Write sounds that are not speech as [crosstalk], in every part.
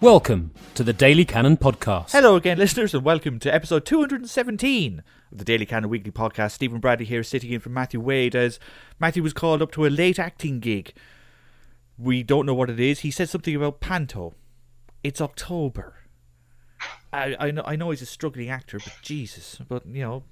Welcome to the Daily Cannon Podcast. Hello again, listeners, and welcome to episode 217 of the Daily Cannon Weekly Podcast. Stephen Bradley here, sitting in for Matthew Wade as Matthew was called up to a late acting gig. We don't know what it is. He said something about Panto. It's October. I, I know I know he's a struggling actor, but Jesus, but you know,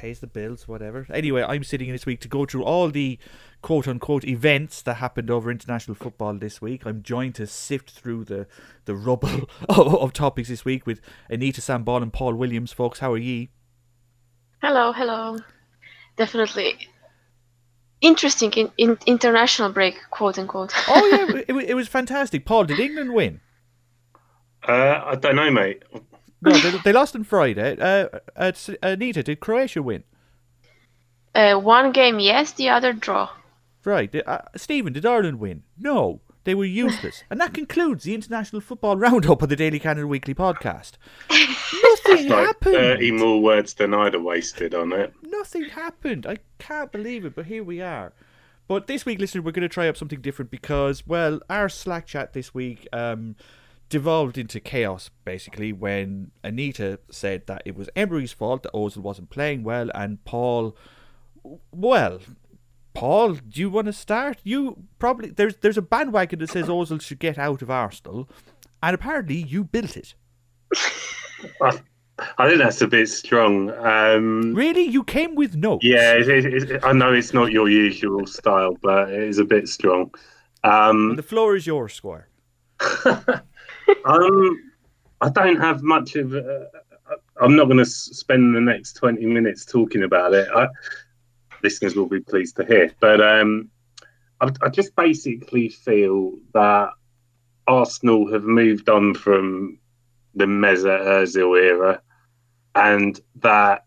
pays the bills, whatever. Anyway, I'm sitting in this week to go through all the quote unquote events that happened over international football this week. I'm joined to sift through the, the rubble [laughs] of, of topics this week with Anita Sambon and Paul Williams. Folks, how are ye? Hello, hello. Definitely interesting in, in international break, quote unquote. oh yeah, [laughs] it, it was fantastic. Paul, did England win? Uh, I don't know, mate. No, they, they lost on Friday. Uh, uh, Anita, did Croatia win? Uh, one game, yes. The other draw. Right. Uh, Stephen, did Ireland win? No. They were useless. and that concludes the International Football Roundup of the Daily Cannon Weekly podcast. [laughs] Nothing like happened. 30 more words than I'd have wasted on it. Nothing happened. I can't believe it, but here we are. But this week, listener, we're going to try up something different because, well, our Slack chat this week um, devolved into chaos, basically, when Anita said that it was Emery's fault that Ozil wasn't playing well, and Paul, well, Paul, do you want to start? You probably there's there's a bandwagon that says Ozil should get out of Arsenal, and apparently you built it. [laughs] I, think that's a bit strong. Um, really, you came with notes. Yeah, it, it, it, I know it's not your usual style, but it is a bit strong. Um, the floor is yours, Squire. [laughs] um, I don't have much of. Uh, I'm not going to spend the next 20 minutes talking about it. I, listeners will be pleased to hear. But um, I, I, just basically feel that Arsenal have moved on from the Mesut Ozil era, and that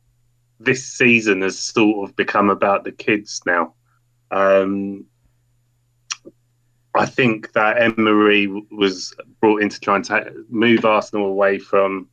this season has sort of become about the kids now. Um, I think that Emery was brought in to try and ta- move Arsenal away from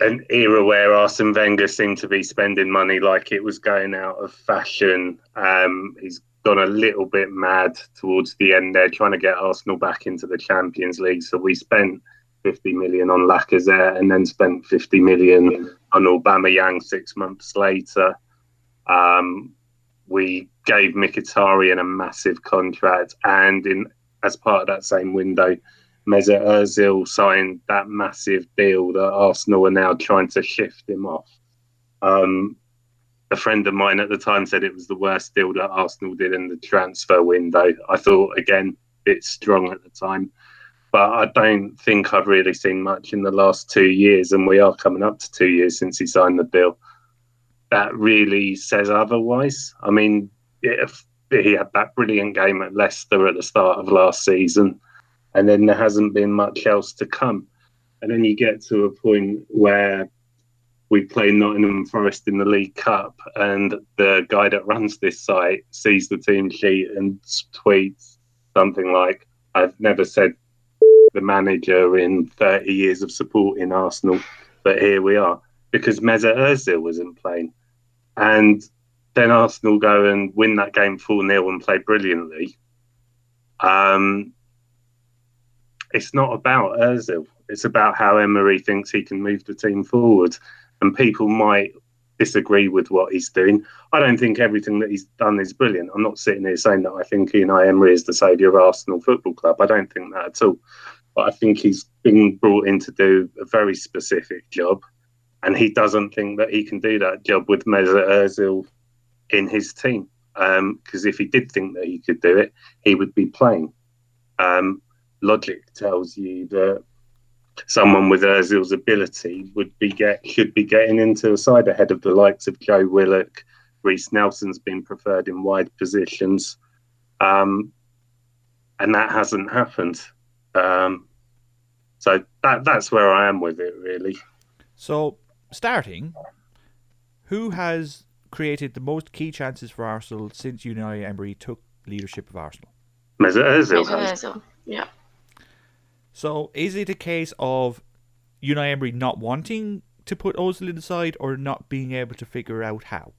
an era where Arsene Wenger seemed to be spending money like it was going out of fashion. Um, he's gone a little bit mad towards the end there, trying to get Arsenal back into the Champions League. So we spent 50 million on Lacazette and then spent 50 million on Aubameyang six months later. Um, we gave Mkhitaryan a massive contract, and in as part of that same window, Mesut Ozil signed that massive deal that Arsenal are now trying to shift him off. Um, a friend of mine at the time said it was the worst deal that Arsenal did in the transfer window. I thought again, it's strong at the time, but I don't think I've really seen much in the last two years, and we are coming up to two years since he signed the deal. That really says otherwise. I mean, if he had that brilliant game at Leicester at the start of last season and then there hasn't been much else to come. And then you get to a point where we play Nottingham Forest in the League Cup, and the guy that runs this site sees the team sheet and tweets something like, I've never said the manager in 30 years of supporting Arsenal, but here we are, because Mesut Ozil wasn't playing. And then Arsenal go and win that game 4 0 and play brilliantly. Um, it's not about Ozil. It's about how Emery thinks he can move the team forward. And people might disagree with what he's doing. I don't think everything that he's done is brilliant. I'm not sitting here saying that I think Unai Emery is the saviour of Arsenal Football Club. I don't think that at all. But I think he's been brought in to do a very specific job. And he doesn't think that he can do that job with Mesut Ozil in his team. Because um, if he did think that he could do it, he would be playing. Um, logic tells you that someone with Ozil's ability would be get should be getting into a side ahead of the likes of Joe Willock. Reiss Nelson's been preferred in wide positions, um, and that hasn't happened. Um, so that that's where I am with it, really. So starting, who has created the most key chances for Arsenal since Unai Emery took leadership of Arsenal? Mesut Ozil. Mesut Ozil. Yeah. So is it a case of Unai Emery not wanting to put Ozil inside or not being able to figure out how?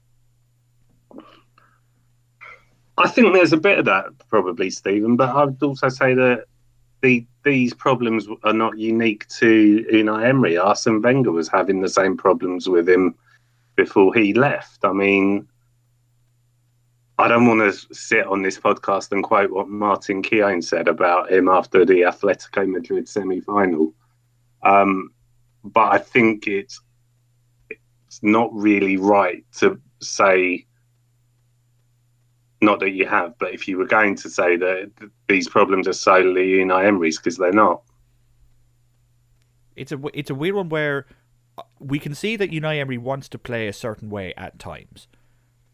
I think there's a bit of that probably, Stephen, but I would also say that the, these problems are not unique to Unai Emery. Arsene Wenger was having the same problems with him before he left. I mean, I don't want to sit on this podcast and quote what Martin Keown said about him after the Atletico Madrid semi-final, um, but I think it's it's not really right to say not that you have, but if you were going to say that these problems are solely Unai Emery's, because they're not. It's a it's a weird one where we can see that Unai Emery wants to play a certain way at times,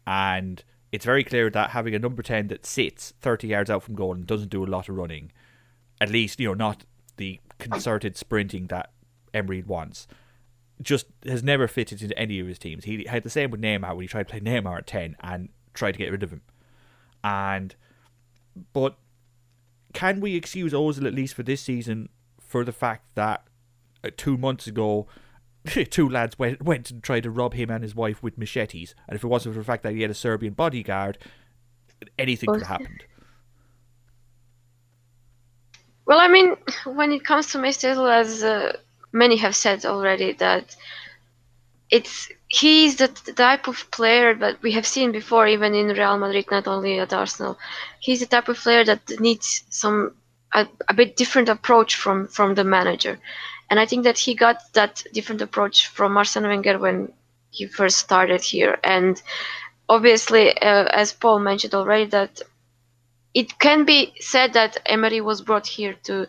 and it's very clear that having a number ten that sits thirty yards out from goal and doesn't do a lot of running, at least you know not the concerted sprinting that Emery wants, just has never fitted into any of his teams. He had the same with Neymar when he tried to play Neymar at ten and tried to get rid of him and but can we excuse Ozil at least for this season for the fact that uh, two months ago [laughs] two lads went went and tried to rob him and his wife with machetes, and if it wasn't for the fact that he had a Serbian bodyguard, anything could have happened. Well, I mean, when it comes to Mesut Ozil, as uh, many have said already, that it's he's the type of player that we have seen before, even in Real Madrid, not only at Arsenal. He's the type of player that needs some a, a bit different approach from from the manager, and I think that he got that different approach from Arsene Wenger when he first started here. And obviously, uh, as Paul mentioned already, that it can be said that Emery was brought here to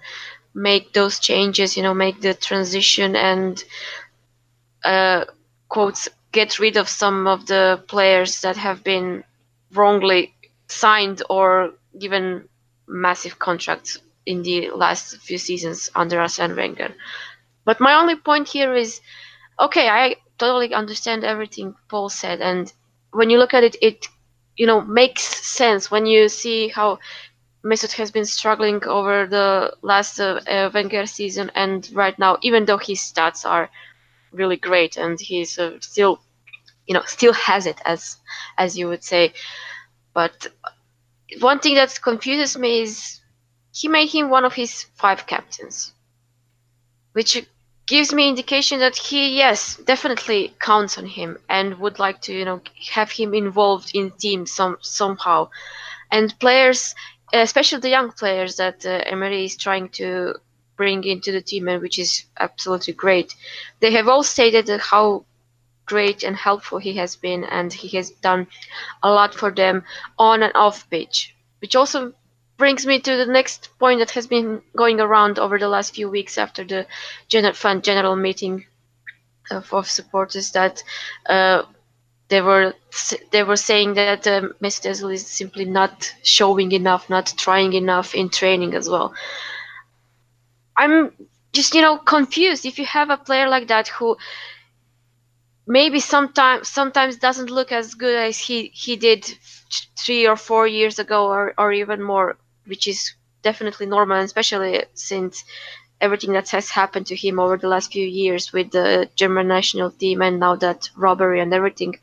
make those changes, you know, make the transition and. Uh, quotes get rid of some of the players that have been wrongly signed or given massive contracts in the last few seasons under Arsene Wenger. But my only point here is, okay, I totally understand everything Paul said, and when you look at it, it you know makes sense when you see how Mesut has been struggling over the last uh, uh, Wenger season, and right now, even though his stats are really great, and he's uh, still, you know, still has it as as you would say. But one thing that confuses me is he made him one of his five captains, which gives me indication that he yes definitely counts on him and would like to you know have him involved in team some somehow and players especially the young players that uh, Emery is trying to bring into the team, and which is absolutely great. They have all stated how great and helpful he has been, and he has done a lot for them on and off pitch. Which also brings me to the next point that has been going around over the last few weeks after the general fund general meeting of, of supporters that uh, they were they were saying that uh, Mesut is simply not showing enough, not trying enough in training as well. I'm just you know confused if you have a player like that who maybe sometimes sometimes doesn't look as good as he he did three or four years ago or, or even more which is definitely normal especially since everything that has happened to him over the last few years with the german national team and now that robbery and everything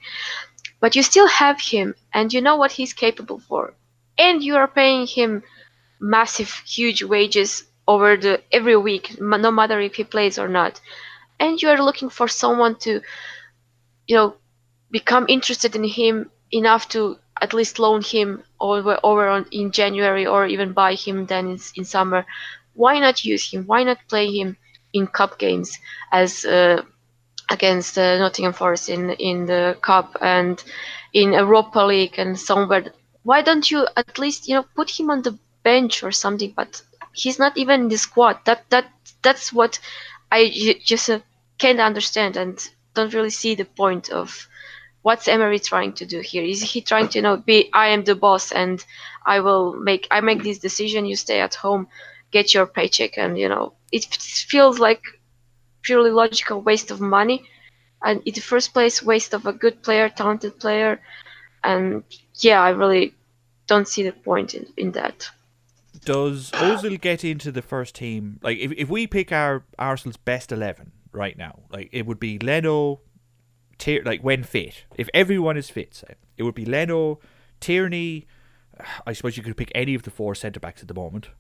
but you still have him and you know what he's capable for and you are paying him massive huge wages over the every week, no matter if he plays or not. And you are looking for someone to, you know, become interested in him enough to at least loan him over over on, in January or even buy him then in, in summer. Why not use him? Why not play him in cup games as uh, against uh, Nottingham Forest in in the cup and in Europa League and somewhere? Why don't you at least you know put him on the bench or something? But he's not even in the squad. That that that's what I just uh, can't understand and don't really see the point of what's Emery trying to do here. Is he trying to you know be I am the boss and I will make I make this decision. You stay at home, get your paycheck, and you know it feels like purely logical waste of money, and in the first place waste of a good player, talented player, and yeah, I really don't see the point in, in that does Ozil get into the first team? Like, if, if we pick our Arsenal's best eleven right now, like it would be Leno, Tier, like when fit. If everyone is fit, say it would be Leno, Tierney. I suppose you could pick any of the four centre backs at the moment.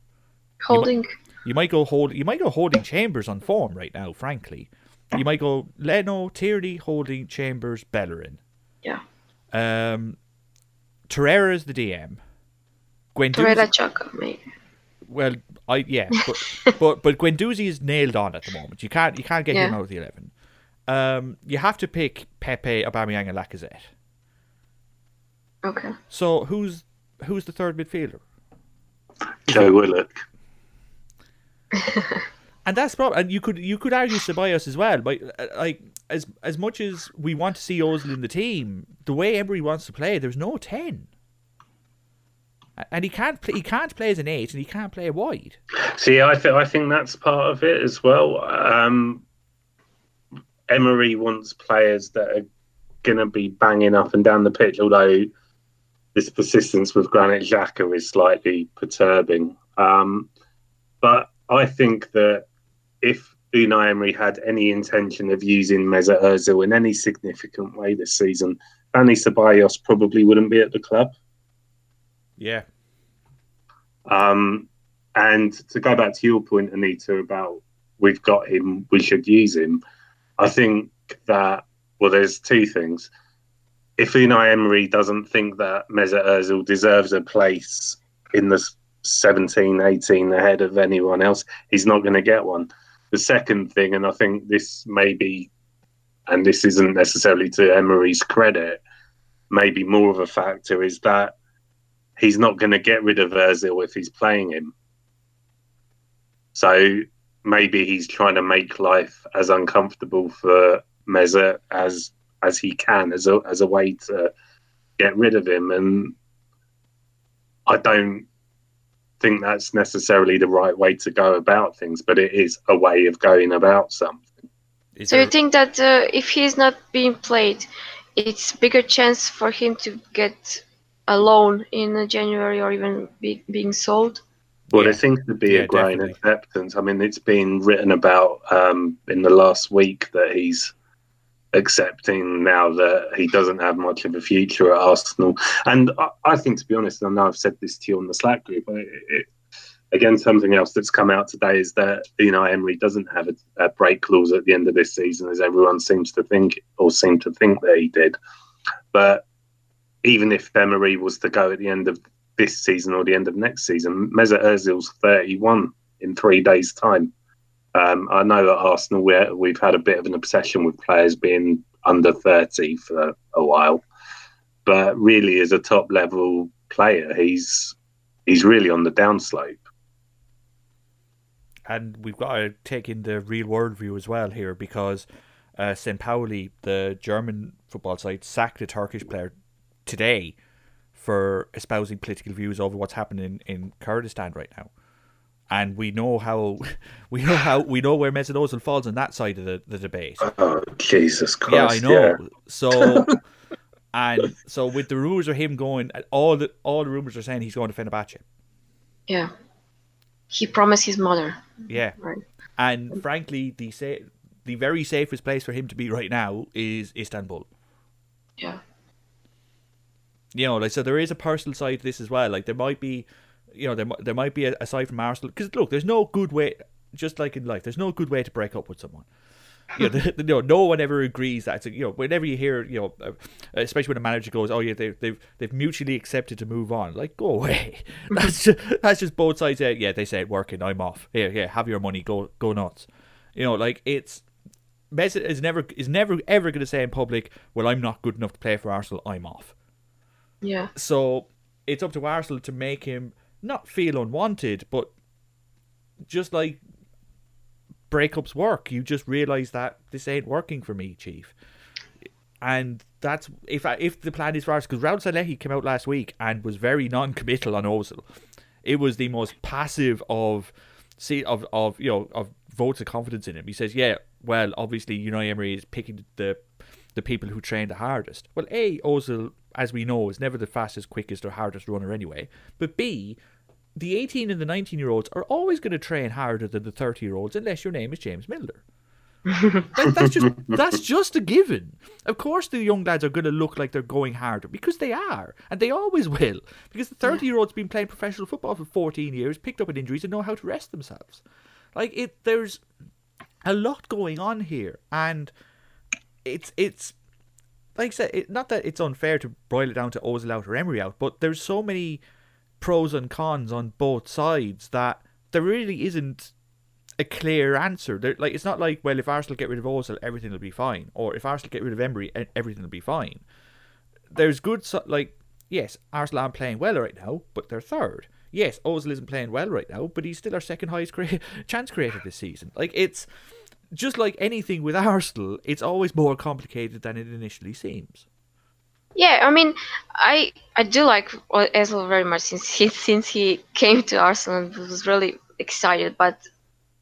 Holding. You You might go hold. You might go holding Chambers on form right now. Frankly, you might go Leno, Tierney, holding Chambers, Bellerin. Yeah. Um, Torreira is the DM. Torreira maybe. well, I yeah, but but but is nailed on at the moment. You can't you can't get him out of the eleven. Um, you have to pick Pepe, Aubameyang, and Lacazette. Okay. So who's who's the third midfielder? Joe Willock. [laughs] And that's probably and you could you could argue Ceballos as well. But uh, like as as much as we want to see Ozil in the team, the way Emery wants to play, there's no ten. And he can't play. He can't play as an eight, and he can't play wide. See, I think I think that's part of it as well. Um, Emery wants players that are going to be banging up and down the pitch, although this persistence with Granit Xhaka is slightly perturbing. Um, but I think that if Unai Emery had any intention of using Mesut Ozil in any significant way this season, Dani Ceballos probably wouldn't be at the club. Yeah, Um, and to go back to your point, Anita, about we've got him, we should use him. I think that well, there's two things. If Unai Emery doesn't think that Mesut Ozil deserves a place in the 17, 18 ahead of anyone else, he's not going to get one. The second thing, and I think this may be, and this isn't necessarily to Emery's credit, maybe more of a factor, is that he's not going to get rid of Ozil if he's playing him. So maybe he's trying to make life as uncomfortable for Mesut as as he can as a as a way to get rid of him. And I don't think that's necessarily the right way to go about things, but it is a way of going about something. Is So there- you think that uh, if he's not being played, it's bigger chance for him to get a loan in uh, January or even be, being sold? Well, Yeah. there seems to be Yeah, a growing definitely. acceptance. I mean, it's been written about um, in the last week that he's accepting now that he doesn't have much of a future at Arsenal. And I, I think, to be honest, and I know I've said this to you on the Slack group. I, it, again, something else that's come out today is that you know Emery doesn't have a, a break clause at the end of this season, as everyone seems to think or seem to think that he did. But even if Emery was to go at the end of this season or the end of next season. Mesut Ozil's 31 in three days' time. Um, I know at Arsenal we're, we've had a bit of an obsession with players being under 30 for a while, but really, as a top level player, he's he's really on the downslope. and we've got to take in the real world view as well here because uh, St. Pauli, the German football side, sacked a Turkish player today for espousing political views over what's happening in Kurdistan right now. And we know how [laughs] we know how we know where Mesut Ozil falls on that side of the, the debate. Oh Jesus Christ! yeah, I know. So [laughs] and so with the rumours of him going, all the all the rumours are saying he's going to Fenerbahce. Yeah. He promised his mother. Yeah. Right. And frankly, the sa- the very safest place for him to be right now is Istanbul. Yeah. You know, like so there is a personal side to this as well. Like there might be, you know, there there might be a, aside from Arsenal because look, there's no good way. Just like in life, there's no good way to break up with someone. You know, [laughs] you know, no one ever agrees that. You know, whenever you hear, you know, uh, especially when a manager goes, "Oh yeah, they, they've they've mutually accepted to move on," like go away. [laughs] that's just, that's just both sides. Say, yeah, they say it working. I'm off. Here, yeah, have your money. Go go nuts. You know, like it's Mesut is never is never ever going to say in public, "Well, I'm not good enough to play for Arsenal. I'm off." Yeah. So it's up to Arsenal to make him not feel unwanted, but just like breakups work, you just realize that this ain't working for me, Chief. And that's if I, if the plan is for Arsenal, because Raul Sanllehi came out last week and was very non-committal on Ozil. It was the most passive of see of of you know of votes of confidence in him. He says, "Yeah, well, obviously, Unai Emery is picking the the people who train the hardest." Well, a Ozil, as we know, is never the fastest, quickest, or hardest runner anyway. But b the 18 and the 19 year olds are always going to train harder than the 30 year olds unless your name is James Milner. [laughs] That- that's just that's just a given. Of course, the young lads are going to look like they're going harder because they are, and they always [laughs] will. Because the thirty-year-old's been playing professional football for fourteen years, picked up an injuries, and know how to rest themselves. Like it, there's a lot going on here, and it's it's like I said, it, not that it's unfair to boil it down to Ozil out or Emery out, but there's so many pros and cons on both sides that there really isn't a clear answer. There, like it's not like well, if Arsenal get rid of Ozil, everything will be fine, or if Arsenal get rid of Emery, everything will be fine. There's good like yes, Arsenal aren't playing well right now, but they're third. Yes, Ozil isn't playing well right now, but he's still our second highest [laughs] chance creator this season. Like it's just like anything with Arsenal, it's always more complicated than it initially seems. Yeah, I mean, I I do like Özil very much since he [laughs] since he came to Arsenal was really excited. But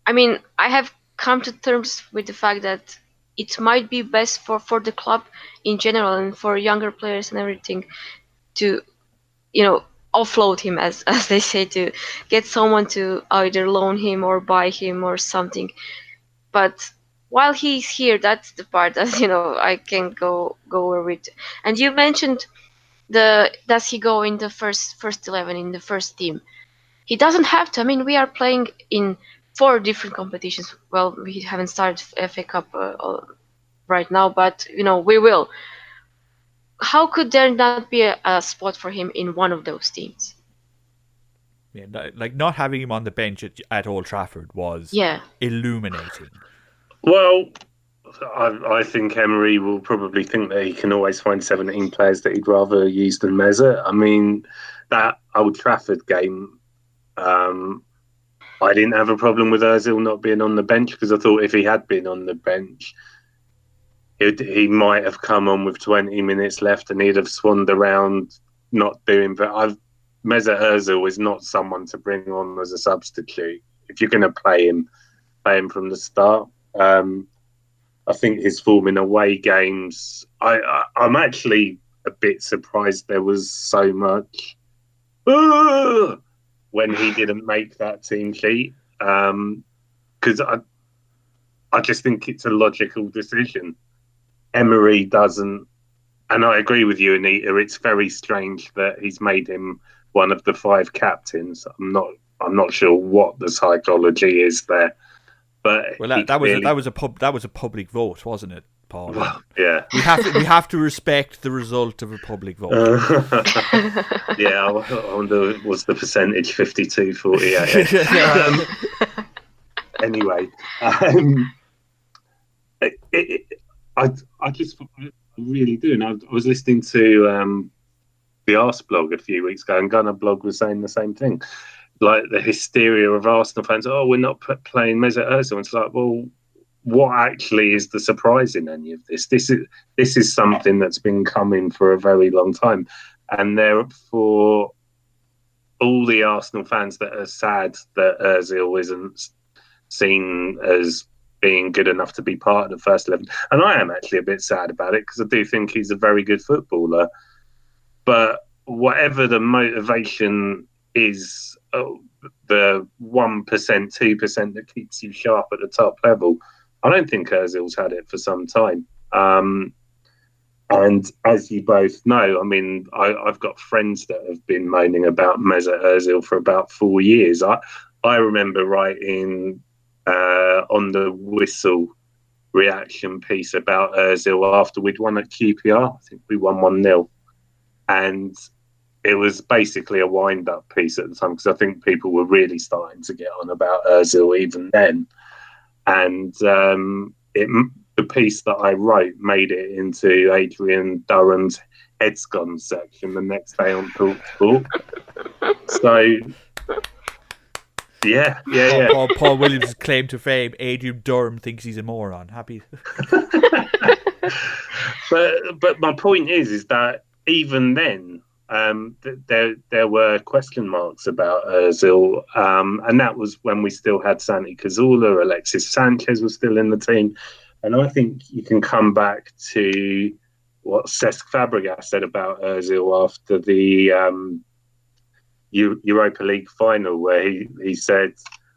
I mean, I have come to terms with the fact that it might be best for for the club in general and for younger players and everything to, you know, offload him as [laughs] as they say to get someone to either loan him or buy him or something. But while he's here, that's the part that [laughs] you know I can go go over with. And you mentioned the does he go in the first first eleven in the first team? He doesn't have to. I mean, we are playing in four different competitions. Well, we haven't started FA Cup uh, right now, but you know we will. How could there not be a, a spot for him in one of those teams? Yeah, like not having him on the bench at, at Old Trafford was Yeah, illuminating. Well, I, I think Emery will probably think that he can always find 17 players that he'd rather use than Mesut. I mean, that Old Trafford game, um, I didn't have a problem with Ozil not being on the bench because I thought if he had been on the bench, he'd, he might have come on with 20 minutes left and he'd have swanned around not doing. But I've Mesut Ozil is not someone to bring on as a substitute. If you're going to play him, play him from the start. Um, I think his form in away games. I, I I'm actually a bit surprised there was so much "Ugh!" when he didn't make that team sheet because I I just think it's a logical decision. Emery doesn't, and I agree with you, Anita. It's very strange that he's made him one of the five captains. I'm not I'm not sure what the psychology is there. But Well, he that, that was a, that was a pub that was a public vote, wasn't it, Paul? well, yeah. we have to we have to respect the result of a public vote. Uh, [laughs] yeah, I wonder was the percentage 52 48. [laughs] um, anyway, um, it, it, I, I just I really do. And I, I was listening to um, the Arseblog a few weeks ago, and Gunnerblog was saying the same thing. Like the hysteria of Arsenal fans, oh, we're not playing Mesut Ozil. It's like, well, what actually is the surprise in any of this? This is this is something that's been coming for a very long time, and therefore, all the Arsenal fans that are sad that Ozil isn't seen as being good enough to be part of the first eleven, and I am actually a bit sad about it because I do think he's a very good footballer, but whatever the motivation is, oh, the one percent, two percent that keeps you sharp at the top level. I don't think Ozil's had it for some time. Um, and as you both know, I mean, I, I've got friends that have been moaning about Mesut Ozil for about four years. I, I remember writing uh, on the whistle reaction piece about Ozil after we'd won at QPR. I think we won 1 0. And it was basically a wind up piece at the time because I think people were really starting to get on about Ozil even then. And um, it, the piece that I wrote made it into Adrian Durham's Heads Gone section the next day on Talk Sport. so, yeah, yeah, Paul, yeah. Paul, Paul Williams' claim to fame: Adrian Durham thinks he's a moron. Happy. [laughs] but but my point is is that even then um, th- there there were question marks about Özil, um, and that was when we still had Santi Cazorla, Alexis Sanchez was still in the team, and I think you can come back to what Cesc Fabregas said about Özil after the um, Eu- Europa League final, where he, he said,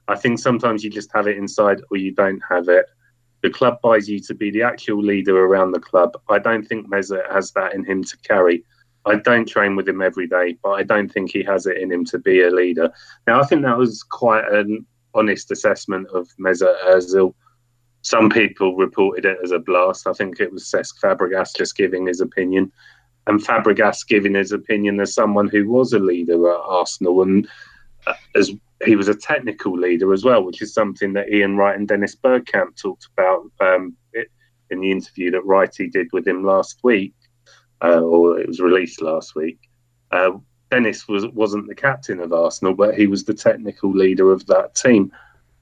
"I think sometimes you just have it inside or you don't have it." The club buys you to be the actual leader around the club. I don't think Mesut has that in him to carry. I don't train with him every day, but I don't think he has it in him to be a leader. Now, I think that was quite an honest assessment of Mesut Ozil. Some people reported it as a blast. I think it was Cesc Fabregas just giving his opinion, and Fabregas giving his opinion as someone who was a leader at Arsenal and uh, as he was a technical leader as well, which is something that Ian Wright and Dennis Bergkamp talked about um, in the interview that Wrighty did with him last week, uh, or it was released last week. Uh, Dennis was wasn't the captain of Arsenal, but he was the technical leader of that team.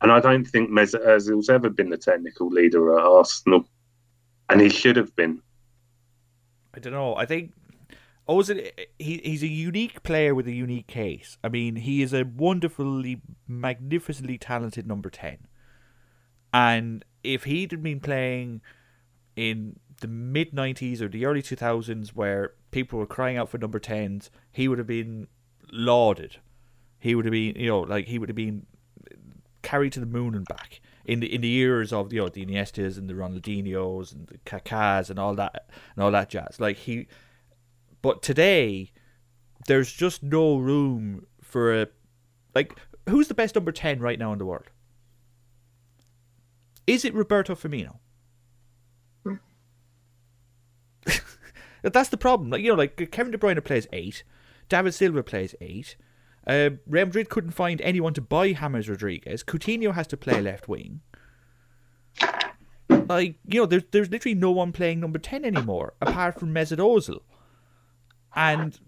And I don't think Mesut Ozil's ever been the technical leader at Arsenal, and he should have been. I don't know. I think Ozil, he, he's a unique player with a unique case. I mean, he is a wonderfully, magnificently talented number 10. And if he'd been playing in the mid 90s or the early 2000s where people were crying out for number 10s, he would have been lauded. He would have been, you know, like he would have been carried to the moon and back in the in the years of you know the Iniestas and the Ronaldinhos and the Kakas and all that and all that jazz. Like he, but today there's just no room for a like who's the best number ten right now in the world? Is it Roberto Firmino? [laughs] That's the problem. Like you know, like Kevin De Bruyne plays eight, David Silva plays eight. Uh, Real Madrid couldn't find anyone to buy James Rodriguez. Coutinho has to play left wing. Like you know, there's there's literally no one playing number ten anymore apart from Mesut Ozil, and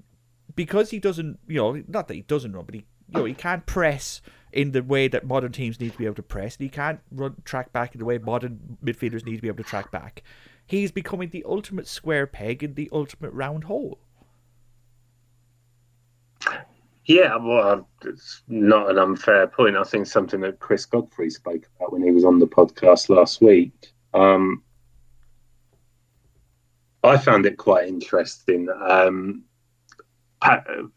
because he doesn't, you know, not that he doesn't run, but he you know he can't press in the way that modern teams need to be able to press. And he can't run track back in the way modern midfielders need to be able to track back. He's becoming the ultimate square peg in the ultimate round hole. Yeah, well, it's not an unfair point. I think something that Chris Godfrey spoke about when he was on the podcast last week. Um, I found it quite interesting. Um,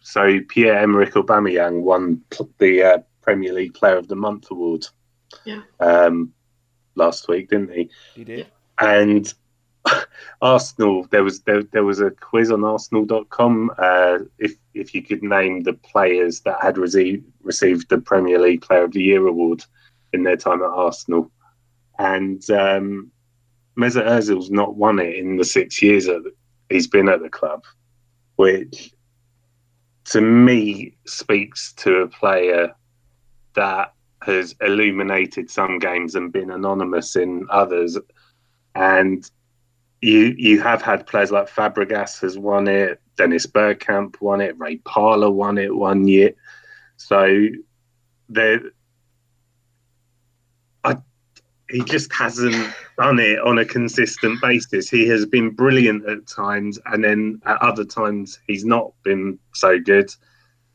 so Pierre Emerick Aubameyang won the uh, Premier League Player of the Month award. Yeah. Um, last week, didn't he? He did. And [laughs] Arsenal, there was there, there was a quiz on Arsenal.com. Uh, if if you could name the players that had received received the Premier League Player of the Year award in their time at Arsenal, and um, Mesut Ozil's not won it in the six years that he's been at the club, which to me speaks to a player that has illuminated some games and been anonymous in others, and you you have had players like Fabregas has won it, Dennis Bergkamp won it, Ray Parlour won it one year. So there, he just hasn't done it on a consistent basis. He has been brilliant at times, and then at other times he's not been so good.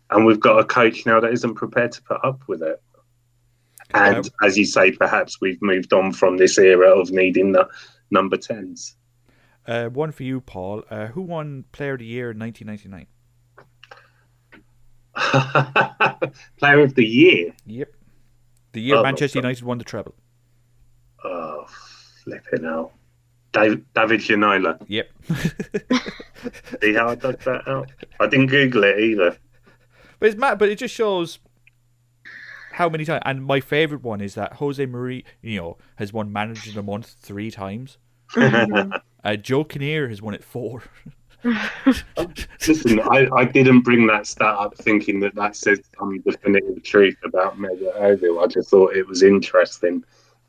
And we've got a coach now that isn't prepared to put up with it. And um, as you say, perhaps we've moved on from this era of needing the number tens. Uh, one for you, Paul. Uh, who won Player of the Year in 1999? [laughs] Player of the Year? Yep. The year oh, Manchester United won the treble. Oh, flipping hell. David, David Ginola. Yep. [laughs] See how I dug that out? I didn't Google it either. But it's mad, but it just shows how many times. And my favourite one is that Jose Mourinho has won Manager of the Month three times. [laughs] Uh, Joe Kinnear has won it four. [laughs] Listen, I, I didn't bring that stat up thinking that that says some definitive truth about Mesut Ozil. I just thought it was interesting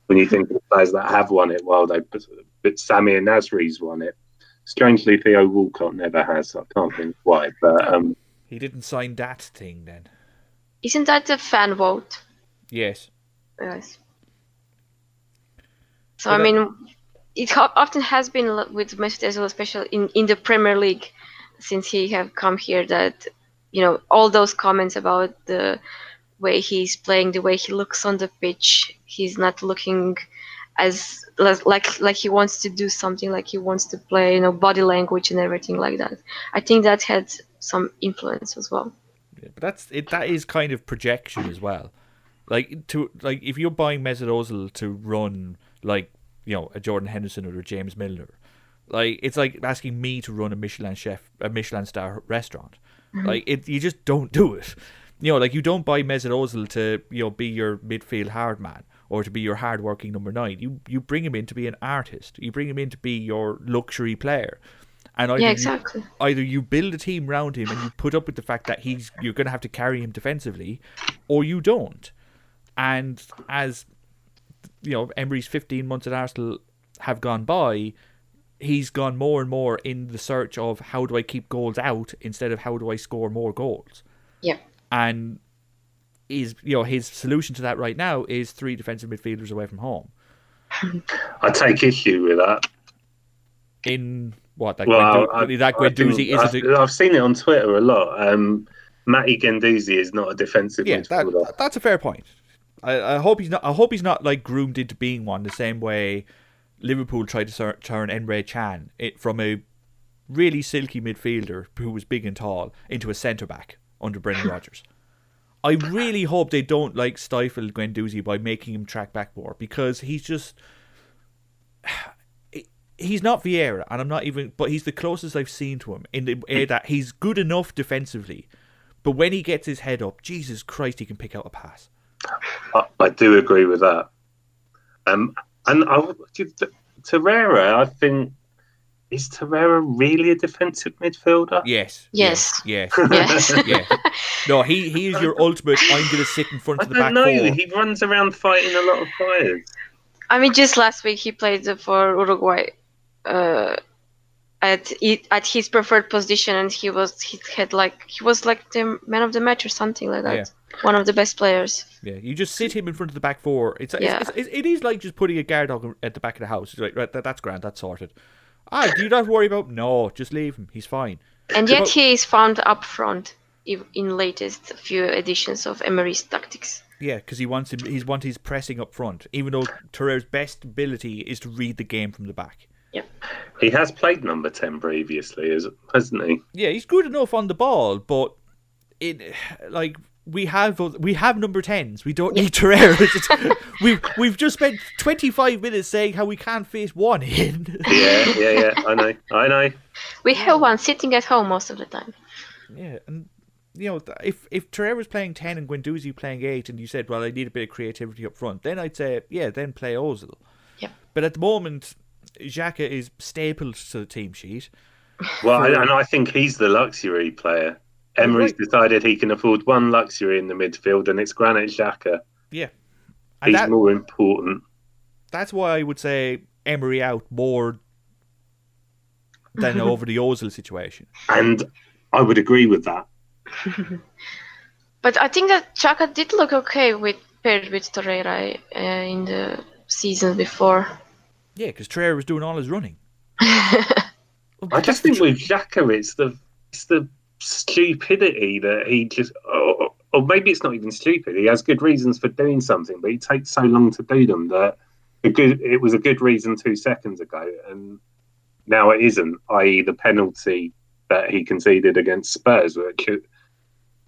when you think of players that have won it. Well, they but Samir Nasri's won it. Strangely, Theo Walcott never has. I can't think why, but um, he didn't sign that thing then. Isn't that a fan vote? Yes. Yes. So but I mean, it often has been with Mesut Ozil, especially in, in the Premier League, since he have come here. That you know all those comments about the way he's playing, the way he looks on the pitch, he's not looking as like like he wants to do something, like he wants to play, you know, body language and everything like that. I think that had some influence as well. Yeah, but that's it. That is kind of projection as well. Like to like if you're buying Mesut Ozil to run like you know a Jordan Henderson or a James Milner. Like it's like asking me to run a Michelin chef, a Michelin star restaurant. Mm-hmm. Like it, you just don't do it. You know, like you don't buy Mesut Ozil to you know be your midfield hard man or to be your hard working number nine. You you bring him in to be an artist. You bring him in to be your luxury player. And either Yeah, you- either you build a team around him and you put up with the fact that he's you're going to have to carry him defensively, or you don't. And as you know, Emery's 15 months at Arsenal have gone by, he's gone more and more in the search of how do I keep goals out instead of how do I score more goals. Yeah. And is you know his solution to that right now is three defensive midfielders away from home. [laughs] I take issue with that. In what that Well, Guendou- I, that I think- Guendouzi I've, isn't. a- I've seen it on Twitter a lot. Um, Matty Guendouzi is not a defensive Yeah, that, that's a fair point. I, I hope he's not. I hope he's not like groomed into being one the same way Liverpool tried to turn Emre Can it, from a really silky midfielder who was big and tall into a centre back under Brendan Rodgers. I really hope they don't like stifle Guendouzi by making him track back more because he's just [sighs] he's not Vieira, and I'm not even, but he's the closest I've seen to him in the that he's good enough defensively, but when he gets his head up, Jesus Christ, he can pick out a pass. I, I do agree with that. Um, and I, Torreira, I think, is Torreira really a defensive midfielder? Yes. Yes. Yes. [laughs] Yes. yeah. No, he he is your ultimate. I'm going to sit in front I of the back don't know. four. He runs around fighting a lot of fires. I mean, just last week he played for Uruguay uh, at at his preferred position, and he was he had like he was like the man of the match or something like that. Yeah. One of the best players. Yeah, you just sit him in front of the back four. It's, Yeah. it's, it's it is like just putting a guard dog at the back of the house. It's like right, that, that's grand, that's sorted. Ah, do you not worry about? No, just leave him. He's fine. And yet Well- he is found up front in latest few editions of Emery's tactics. Yeah, because he wants him. He's want his pressing up front, even though Torreira's best ability is to read the game from the back. Yeah, he has played number 10 previously, is- hasn't he? Yeah, he's good enough on the ball, but it like we have we have number tens. We don't need [laughs] Torreira. [laughs] We've we've just spent twenty five minutes saying how we can't face one in. Yeah, yeah, yeah. I know. I know. We have one sitting at home most of the time. yeah, and you know th- if if Torreira's playing ten and Guendouzi playing eight, and you said, well, I need a bit of creativity up front, then I'd say, yeah, then play Ozil. Yep. But at the moment, Xhaka is stapled to the team sheet. Well, and I think he's the luxury player. Emery's Right. decided he can afford one luxury in the midfield, and it's Granit Xhaka. Yeah, and He's that, more important. that's why I would say Emery out more than over the Ozil situation. And I would agree with that. [laughs] But I think that Xhaka did look okay with paired with Torreira uh, in the season before. Yeah, because Torreira was doing all his running. [laughs] I just think with Xhaka, it's the it's the stupidity that he just, or, or maybe it's not even stupid. He has good reasons for doing something, but he takes so long to do them that a good, it was a good reason two seconds ago, and now it isn't. I.e., the penalty that he conceded against Spurs, which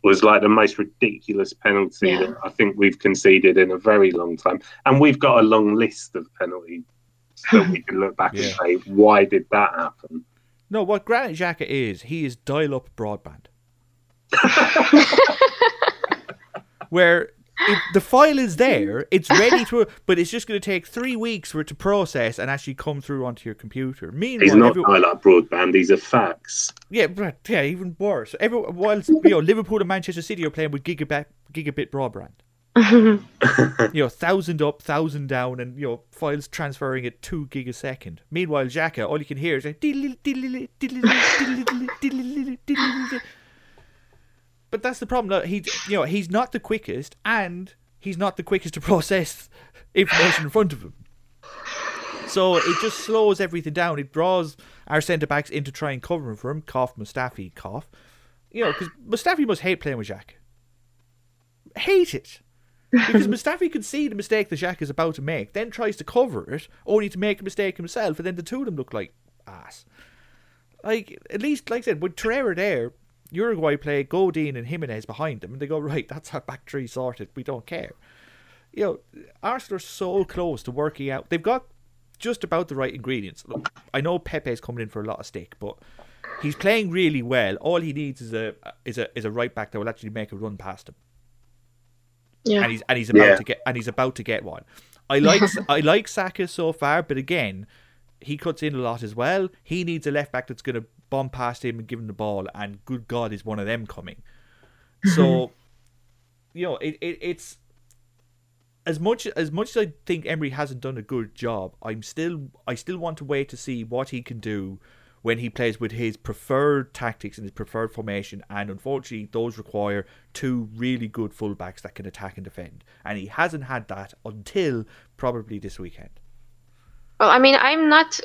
was like the most ridiculous penalty Yeah. that I think we've conceded in a very long time, and we've got a long list of penalties that we [laughs] can look back Yeah. and say, why did that happen? No, what Granit Xhaka is, he is dial-up broadband. [laughs] Where if the file is there, it's ready to, but it's just going to take three weeks for it to process and actually come through onto your computer. Meanwhile, He's not every- dial-up broadband. He's a fax. yeah, but yeah, even worse. Every while you know Liverpool and Manchester City are playing with gigabit gigabit broadband. [laughs] you know, thousand up, thousand down, and you know, files transferring at two gig a second. Meanwhile, Xhaka, all you can hear is like. But that's the problem. He's, you know, he's not the quickest, and he's not the quickest to [laughs] process information in front of him. So it just slows everything down. It draws our centre backs into trying covering for him. Cough, Mustafi, cough. You know, because Mustafi must hate playing with Xhaka. Hate it. Because Mustafi can see the mistake that Jack is about to make, then tries to cover it, only to make a mistake himself, and then the two of them look like ass. Like, at least, like I said, with Torreira there, Uruguay play Godin and Giménez behind them, and they go, right, that's our back three sorted, we don't care. You know, Arsenal are so close to working out. They've got just about the right ingredients. Look, I know Pepe's coming in for a lot of stick, but he's playing really well. All he needs is a is a is a right back that will actually make a run past him, Yeah. and he's and he's about Yeah. to get and he's about to get one. I like I like Saka so far, but again, he cuts in a lot as well. He needs a left back that's going to bomb past him and give him the ball, and good God, is one of them coming. Mm-hmm. So, you know, it, it it's as much as much as I think Emery hasn't done a good job. I'm still I still want to wait to see what he can do when he plays with his preferred tactics and his preferred formation. And unfortunately, those require two really good fullbacks that can attack and defend. And he hasn't had that until probably this weekend. Well, I mean, I'm not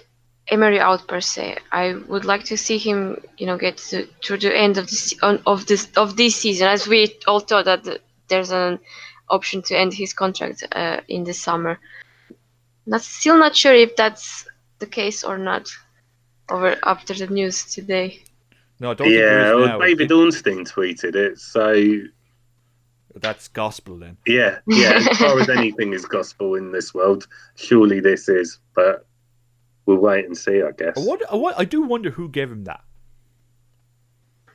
Emery out per se. I would like to see him, you know, get to, to the end of this of this of this season, as we all thought that there's an option to end his contract uh, in the summer. Not still not sure if that's the case or not. Over after the news today. No, I don't think there Yeah, is well, now. David Ornstein tweeted it. So That's gospel then. yeah, yeah. As far as [laughs] anything is gospel in this world, surely this is. But we'll wait and see, I guess. I, wonder, I, wa- I do wonder who gave him that.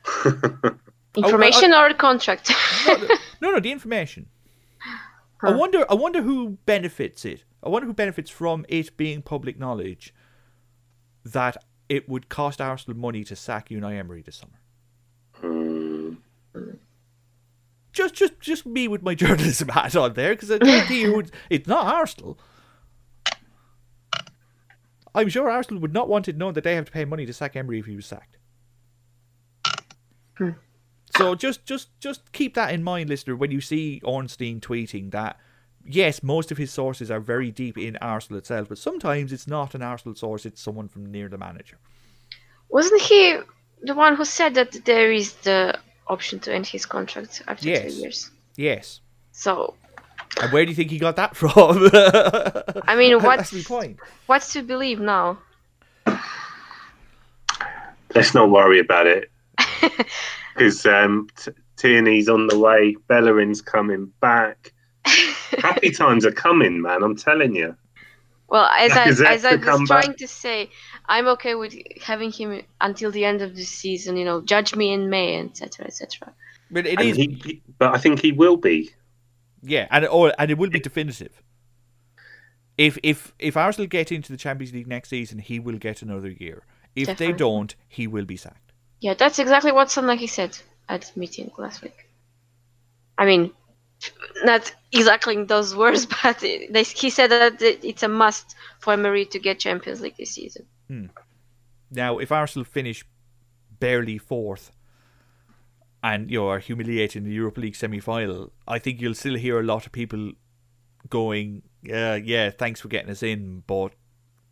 [laughs] Information or contract? No, no, no, the information. [laughs] I wonder. I wonder who benefits it. I wonder who benefits from it being public knowledge that it would cost Arsenal money to sack Unai Emery this summer. Hmm. Just, just, just me with my [laughs] journalism hat on there because I guarantee you, would- it's not Arsenal. I'm sure Arsenal would not want it known that they have to pay money to sack Emery if he was sacked. So just, just, just keep that in mind, listener, when you see Ornstein tweeting that. Yes, most of his sources are very deep in Arsenal itself, but sometimes it's not an Arsenal source; it's someone from near the manager. Wasn't he the one who said that there is the option to end his contract after Yes. two years? Yes, So, and where do you think he got that [laughs] from? I mean, [laughs] That's what's my point. what's to believe now? Let's not worry about it. [laughs] Because um, T- Tierney's on the way, Bellerin's coming back. [laughs] Happy times are coming, man. I'm telling you. Well, as I, as I to come was back. trying to say, I'm okay with having him until the end of the season. You know, judge me in May, etc., etc. But it And is, he, he- but I think he will be. yeah, and it, or, and it will be definitive. If if if Arsenal get into the Champions League next season, he will get another year. If they don't, he will be sacked. Yeah, that's exactly what Sonaki said at the meeting last week. I mean, not exactly in those words, [laughs] but they, he said that it's a must for Emery to get Champions League this season. Now, if Arsenal finish barely fourth and you know, are humiliated in the Europa League semi final, I think you'll still hear a lot of people going, uh, yeah, thanks for getting us in, but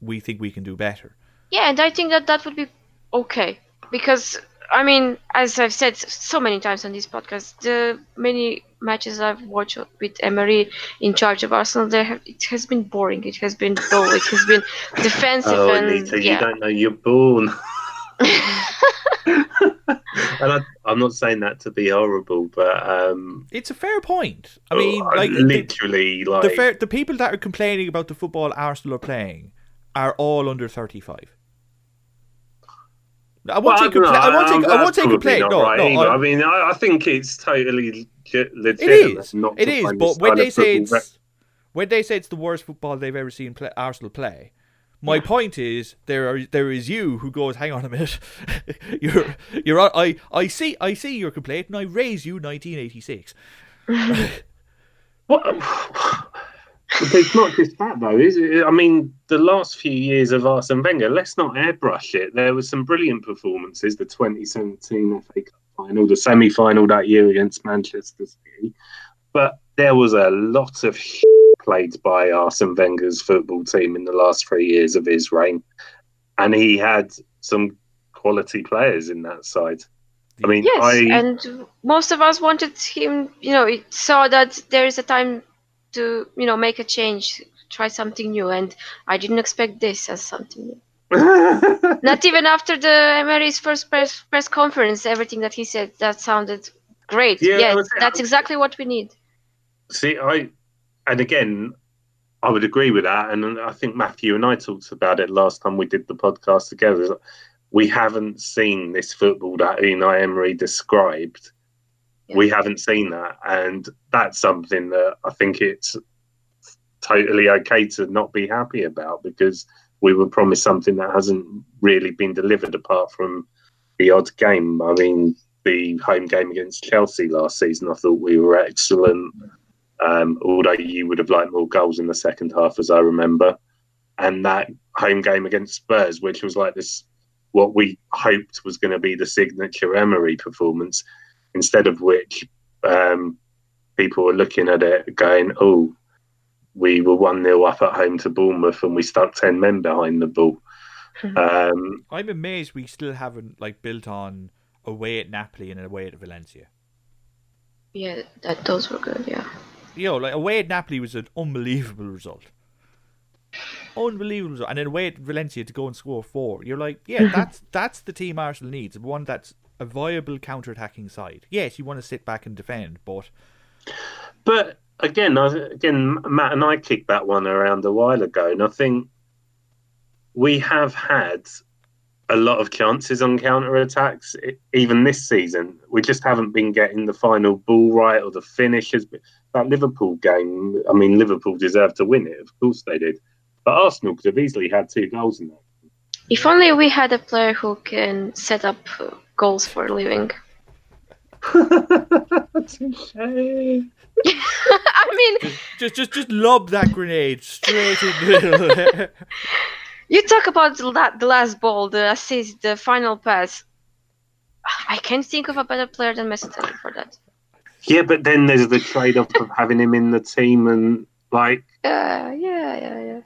we think we can do better. Yeah, and I think that that would be okay because I mean, as I've said so many times on this podcast, the many matches I've watched with Emery in charge of Arsenal, there have, it has been boring. It has been dull. It has been [laughs] defensive Oh, and Anita, you don't know you're born. [laughs] [laughs] and I, I'm not saying that to be horrible, but um, It's a fair point. I mean, uh, like, the, literally, like the, fair, the people that are complaining about the football Arsenal are playing are all under 35. I won't Well, take don't I won't take. I that's won't take probably complaint. not No, right no. either. I- I mean, I, I think it's totally legit, It legitimate is. not It to is. find But when they say football it's when they say it's the worst football they've ever seen play, Arsenal play, my point is there are there is you who goes, hang on a minute, [laughs] you're you're I I see I see your complaint and I raise you 1986. [laughs] [laughs] What? But it's not just that, though, is it? I mean, the last few years of Arsene Wenger, let's not airbrush it. There were some brilliant performances. The 2017 FA Cup final, the semi-final that year against Manchester City, but there was a lot of played by Arsene Wenger's football team in the last three years of his reign, and he had some quality players in that side. I mean, Yes, I and most of us wanted him. You know, saw that there is a time to you know make a change, try something new, and I didn't expect this as something new. [laughs] Not even after the Emery's first press press conference, everything that he said that sounded great. Yeah, was- that's exactly what we need. See, I, and again, I would agree with that, and I think Matthew and I talked about it last time we did the podcast together. We haven't seen this football that Unai Emery described. Yeah. We haven't seen that, and that's something that I think it's totally okay to not be happy about because we were promised something that hasn't really been delivered apart from the odd game. I mean, the home game against Chelsea last season, I thought we were excellent. Um, although you would have liked more goals in the second half, as I remember, and that home game against Spurs, which was like this, what we hoped was going to be the signature Emery performance, instead of which um, people were looking at it going, "Oh, we were one 0 up at home to Bournemouth, and we stuck ten men behind the ball." um, I'm amazed we still haven't like built on away at Napoli and away at Valencia. Yeah, that those were good. Yeah. You know, like away at Napoli was an unbelievable result. Unbelievable result. And then away at Valencia to go and score four. You're like, yeah, [laughs] that's that's the team Arsenal needs. One that's a viable counter attacking side. Yes, you want to sit back and defend, but But again, I, again, Matt and I kicked that one around a while ago, and I think we have had a lot of chances on counter attacks, even this season. We just haven't been getting the final ball right or the finishes. That Liverpool game, I mean, Liverpool deserved to win it. Of course they did. But Arsenal could have easily had two goals in that. If only we had a player who can set up goals for a living. [laughs] [laughs] I mean, just just just lob that grenade straight in the middle. [laughs] you talk about the la- the last ball, the assist, the final pass. I can't think of a better player than Mesut Özil for that. Yeah, but then there's the trade-off of having him in the team and like Uh, yeah, yeah,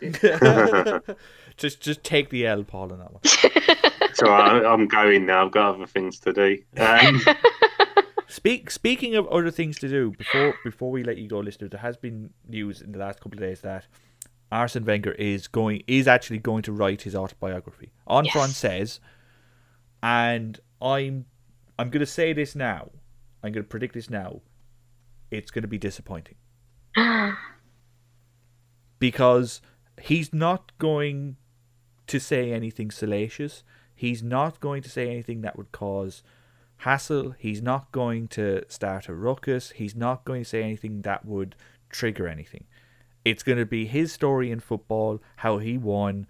yeah. just just take the L, Paul, on that one. So I, I'm going now. I've got other things to do. Um, [laughs] Speak speaking of other things to do, before before we let you go, listeners, there has been news in the last couple of days that Arsene Wenger is going is actually going to write his autobiography. On Yes. says, and I'm I'm gonna say this now. I'm gonna predict this now. It's gonna be disappointing. [gasps] because he's not going to say anything salacious. He's not going to say anything that would cause hassle. He's not going to start a ruckus. He's not going to say anything that would trigger anything. It's going to be his story in football, how he won,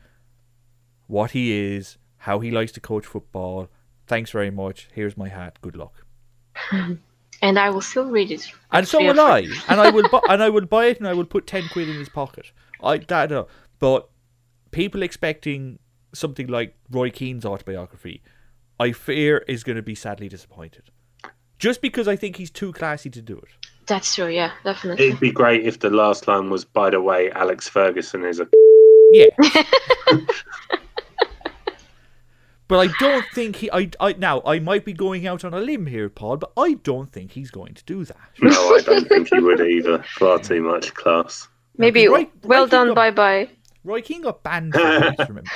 what he is, how he likes to coach football. Thanks very much. Here's my hat. Good luck. [laughs] and I will still read it. And so will I. And I will [laughs] bu- and I will buy it and I will put ten quid in his pocket. I that no. But people expecting something like Roy Keane's autobiography, I fear is going to be sadly disappointed. Just because I think he's too classy to do it. That's true. Yeah, definitely. it'd be great if the last line was, "By the way, Alex Ferguson is a." [laughs] Yeah. [laughs] but I don't think he. I, I now I might be going out on a limb here, Paul, but I don't think he's going to do that. No, I don't think he would either. Far too much class. Maybe Roy- well Roy Keane done. Bye bye. Roy Keane got banned for [laughs] his, remember?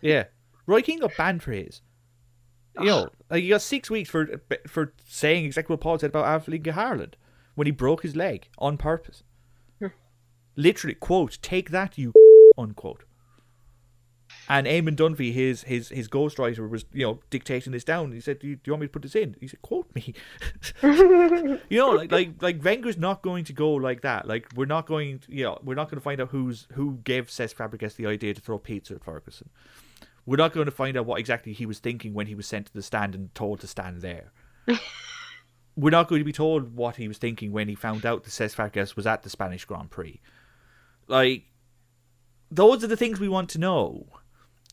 yeah, Roy Keane got banned for his. You know, like he got six weeks for for saying exactly what Paul said about Alf-Inge Haaland when he broke his leg on purpose. Literally, quote, "Take that, you," unquote. And Eamon Dunphy, his his his ghostwriter, was you know dictating this down. He said, "Do you, do you want me to put this in?" He said, "Quote me." [laughs] you know, like like like Wenger's not going to go like that. Like we're not going, to, you know, we're not going to find out who's who gave Cesc Fabregas the idea to throw pizza at Ferguson. We're not going to find out what exactly he was thinking when he was sent to the stand and told to stand there. [laughs] we're not going to be told what he was thinking when he found out that Cesc Fabregas was at the Spanish Grand Prix. Like those are the things we want to know.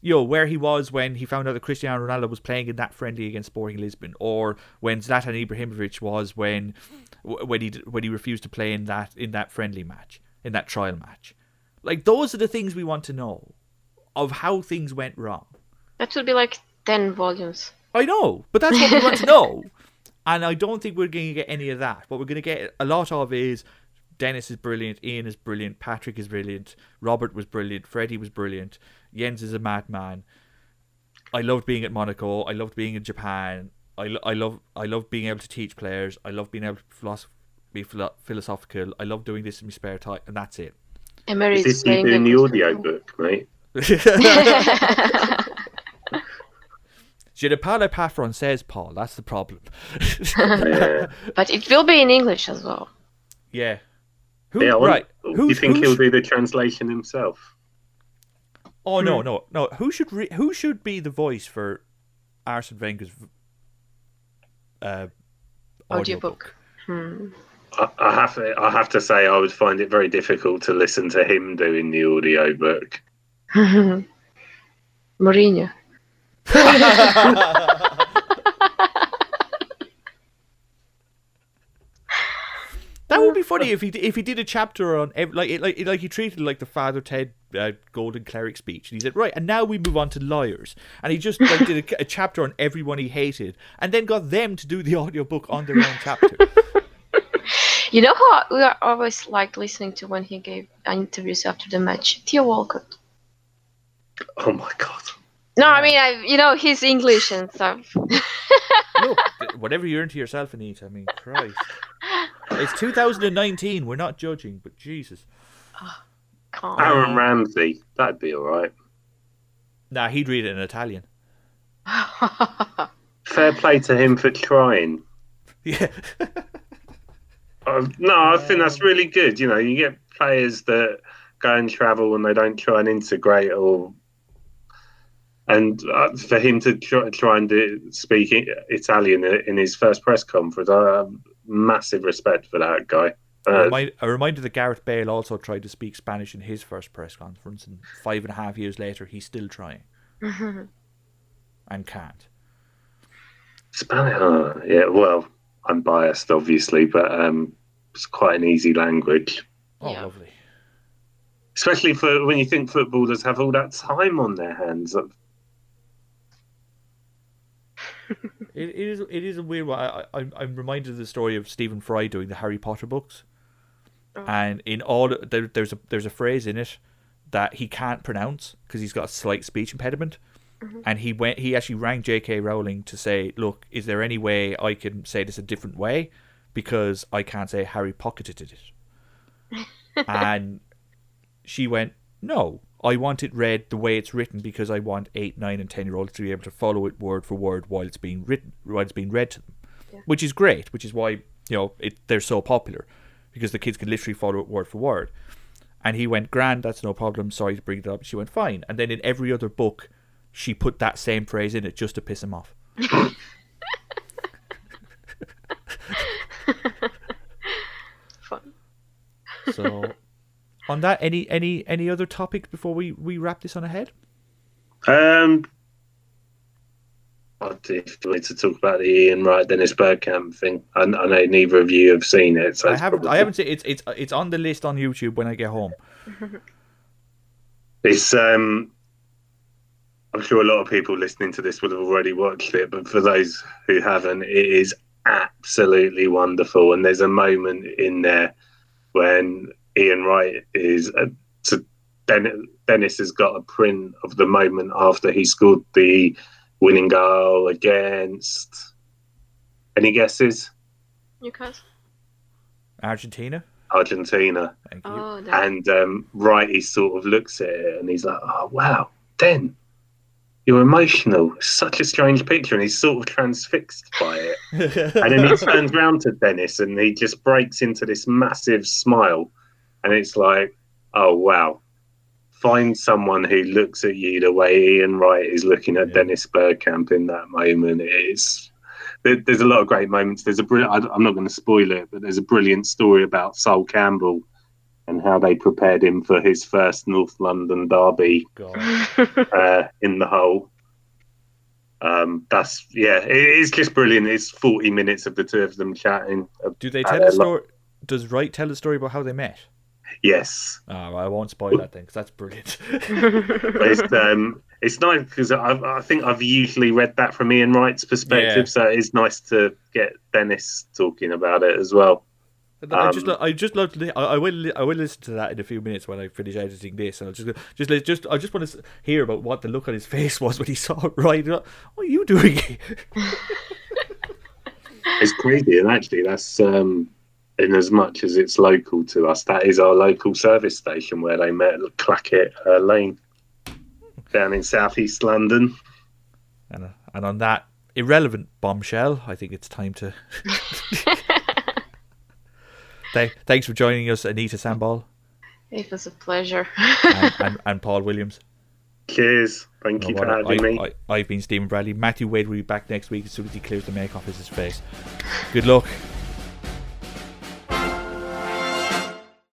You know, where he was when he found out that Cristiano Ronaldo was playing in that friendly against Sporting Lisbon, or when Zlatan Ibrahimovic was when when he when he refused to play in that in that friendly match, in that trial match. Like those are the things we want to know of how things went wrong. That would be like ten volumes. I know, but that's what we want to know. [laughs] And I don't think we're going to get any of that. What we're going to get a lot of is Dennis is brilliant, Ian is brilliant, Patrick is brilliant, Robert was brilliant, Freddie was brilliant, Jens is a madman. I loved being at Monaco. I loved being in Japan. I, lo- I love I love being able to teach players. I love being able to philosoph- be philo- philosophical. I love doing this in my spare time, and that's it. Emery Is is this you playing doing the good audio football. book, mate? [laughs] Je ne parle pas français, Paul. That's the problem. Yeah. [laughs] but it will be in English as well. yeah. Who, yeah right. Who, do you think who he'll do the translation himself? Oh no, no, no. Who should re- who should be the voice for Arsene Wenger's v- uh, Audiobook. audiobook? I, I have to. I have to say, I would find it very difficult to listen to him doing the audio book. [laughs] Mourinho. [laughs] [laughs] That would be funny [laughs] if he if he did a chapter on like like like he treated like the Father Ted uh, Golden Cleric speech, and he said, "Right, and now we move on to liars," and he just like did a, [laughs] a chapter on everyone he hated, and then got them to do the [laughs] audiobook on their own chapter. You know how we are always like listening to when he gave interviews after the match? Theo Walcott. Oh my god! No, I mean, I, you know, he's English and stuff. Look, whatever you're into yourself, Anita. I mean, Christ, it's 2019. We're not judging, but Jesus, [sighs] Calm. Aaron Ramsey, that'd be all right. nah, he'd read it in Italian. [laughs] Fair play to him for trying. Yeah, Uh, no, I think that's really good. You know, you get players that go and travel and they don't try and integrate or. And uh, for him to try, try and do, speak Italian in his first press conference, I have massive respect for that guy. a, Uh, remind, a reminder that Gareth Bale also tried to speak Spanish in his first press conference, and five and a half years later, he's still trying [laughs] and can't. Spanish, uh, yeah. Well, I'm biased, obviously, but um, it's quite an easy language, Oh, Yeah. lovely. especially for when you think footballers have all that time on their hands. It, it is it is a weird one. I, I, I'm reminded of the story of Stephen Fry doing the Harry Potter books, Oh. and in all there, there's a there's a phrase in it that he can't pronounce because he's got a slight speech impediment, mm-hmm. and he went he actually rang J.K. Rowling to say, look, is there any way I can say this a different way because I can't say Harry pocketed it, [laughs] and she went, no. I want it read the way it's written because I want eight, nine, and ten year olds to be able to follow it word for word while it's being written, while it's being read to them, which is great. Which is why you know it, they're so popular because the kids can literally follow it word for word. And he went, "Grand, that's no problem. Sorry to bring it up." She went, "Fine." And then in every other book, she put that same phrase in it just to piss him off. [laughs] [laughs] Fun. So, on that, any any any other topics before we we wrap this on ahead? Um, I do need to talk about the Ian Wright Dennis Bergkamp thing. I, I know neither of you have seen it. So I haven't. probably- I haven't seen it's it's it's on the list on YouTube when I get home. [laughs] It's um, I'm sure a lot of people listening to this would have already watched it, but for those who haven't, it is absolutely wonderful. And there's a moment in there when Ian Wright is uh, to Den- Dennis has got a print of the moment after he scored the winning goal against. Any guesses? Newcastle. Argentina. Argentina. Thank you. Oh, that. And um, Wright, he sort of looks at it and he's like, "Oh wow, Den, you're emotional. Such a strange picture." And he's sort of transfixed by it. [laughs] and then he turns round to Dennis and he just breaks into this massive smile, and it's like, "Oh wow." Find someone who looks at you the way Ian Wright is looking at Yeah. Dennis Bergkamp in that moment. It's there, there's a lot of great moments. There's a brill- I, I'm not going to spoil it, but there's a brilliant story about Sol Campbell and how they prepared him for his first North London derby [laughs] uh, in the hole. Um, that's yeah, it, it's just brilliant. It's 40 minutes of the two of them chatting. Do they uh, tell they're the lo- story? Does Wright tell a story about how they met? Yes, Oh, I won't spoil that thing because that's brilliant. It's um, it's nice because I, I think I've usually read that from Ian Wright's perspective, Yeah. so it's nice to get Dennis talking about it as well. I just, Um, I just love. To li- I, I will, I will listen to that in a few minutes when I finish editing this, and I'll just, just, just, I just want to hear about what the look on his face was when he saw it. Right, what are you doing? [laughs] It's crazy, and actually, that's um, in as much as it's local to us. That is our local service station where they met at Clackett uh, Lane down in southeast London. And, uh, and on that irrelevant bombshell, I think it's time to. [laughs] [laughs] Th- thanks for joining us, Anita Sambal It was a pleasure. and, and, and Paul Williams. Cheers. Thank you No, for having I, me. I, I've been Stephen Bradley. Matthew Wade will be back next week as soon as he clears the make off his face. Good luck.